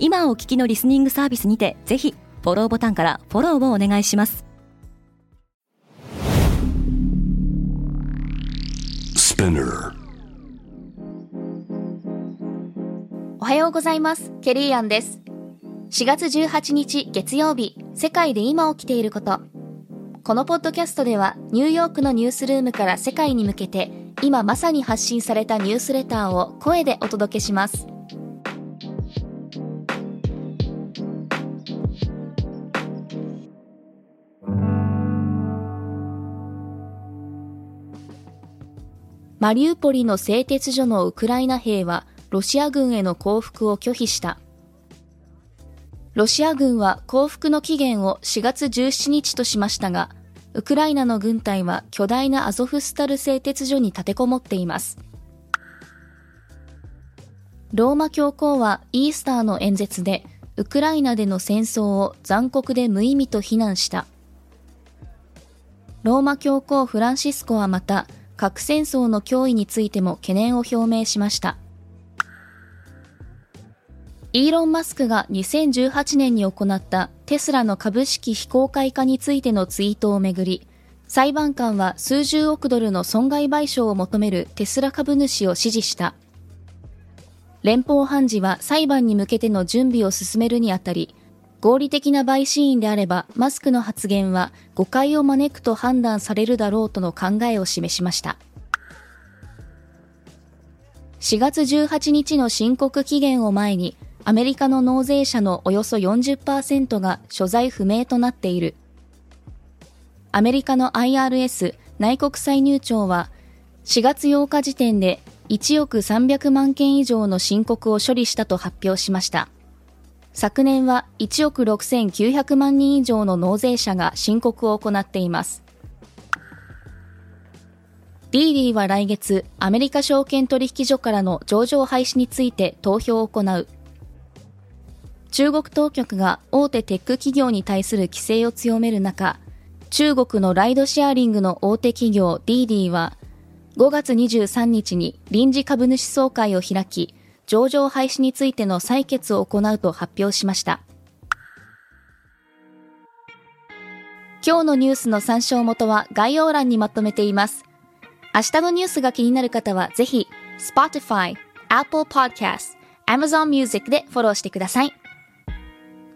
今お聞きのリスニングサービスにてぜひフォローボタンからフォローをお願いします。おはようございます。ケリーアンです。4月18日月曜日世界で今起きていること。このポッドキャストではニューヨークのニュースルームから世界に向けて今まさに発信されたニュースレターを声でお届けしますマリウポリの製鉄所のウクライナ兵はロシア軍への降伏を拒否した。ロシア軍は降伏の期限を4月17日としましたが、ウクライナの軍隊は巨大なアゾフスタル製鉄所に立てこもっています。ローマ教皇はイースターの演説で、ウクライナでの戦争を残酷で無意味と非難した。ローマ教皇フランシスコはまた、核戦争の脅威についても懸念を表明しました。イーロン・マスクが2018年に行ったテスラの株式非公開化についてのツイートをめぐり、裁判官は数十億ドルの損害賠償を求めるテスラ株主を指示した。連邦判事は裁判に向けての準備を進めるにあたり、合理的な陪審員であれば、マスクの発言は誤解を招くと判断されるだろうとの考えを示しました。4月18日の申告期限を前に、アメリカの納税者のおよそ40%が所在不明となっている。アメリカの IRS 内国歳入庁は、4月8日時点で1億300万件以上の申告を処理したと発表しました。昨年は1億6900万人以上の納税者が申告を行っています。ディーディは来月、アメリカ証券取引所からの上場廃止について投票を行う。中国当局が大手テック企業に対する規制を強める中、中国のライドシェアリングの大手企業ディーディは、5月23日に臨時株主総会を開き、上場廃止についての採決を行うと発表しました。今日のニュースの参照元は概要欄にまとめています。明日のニュースが気になる方はぜひ、Spotify、Apple Podcast、Amazon Music でフォローしてください。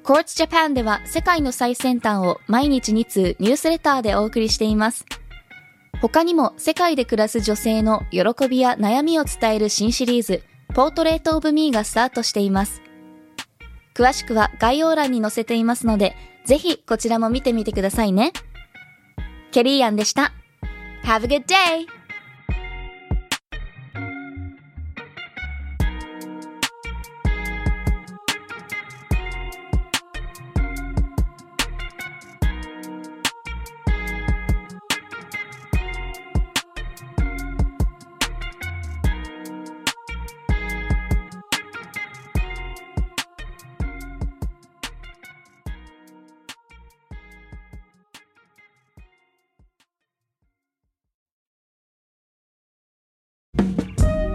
Quartz Japan では世界の最先端を毎日2通ニュースレターでお送りしています。他にも世界で暮らす女性の喜びや悩みを伝える新シリーズ、ポートレートオブミーがスタートしています。詳しくは概要欄に載せていますので、ぜひこちらも見てみてくださいね。ケリーアンでした。Have a good day!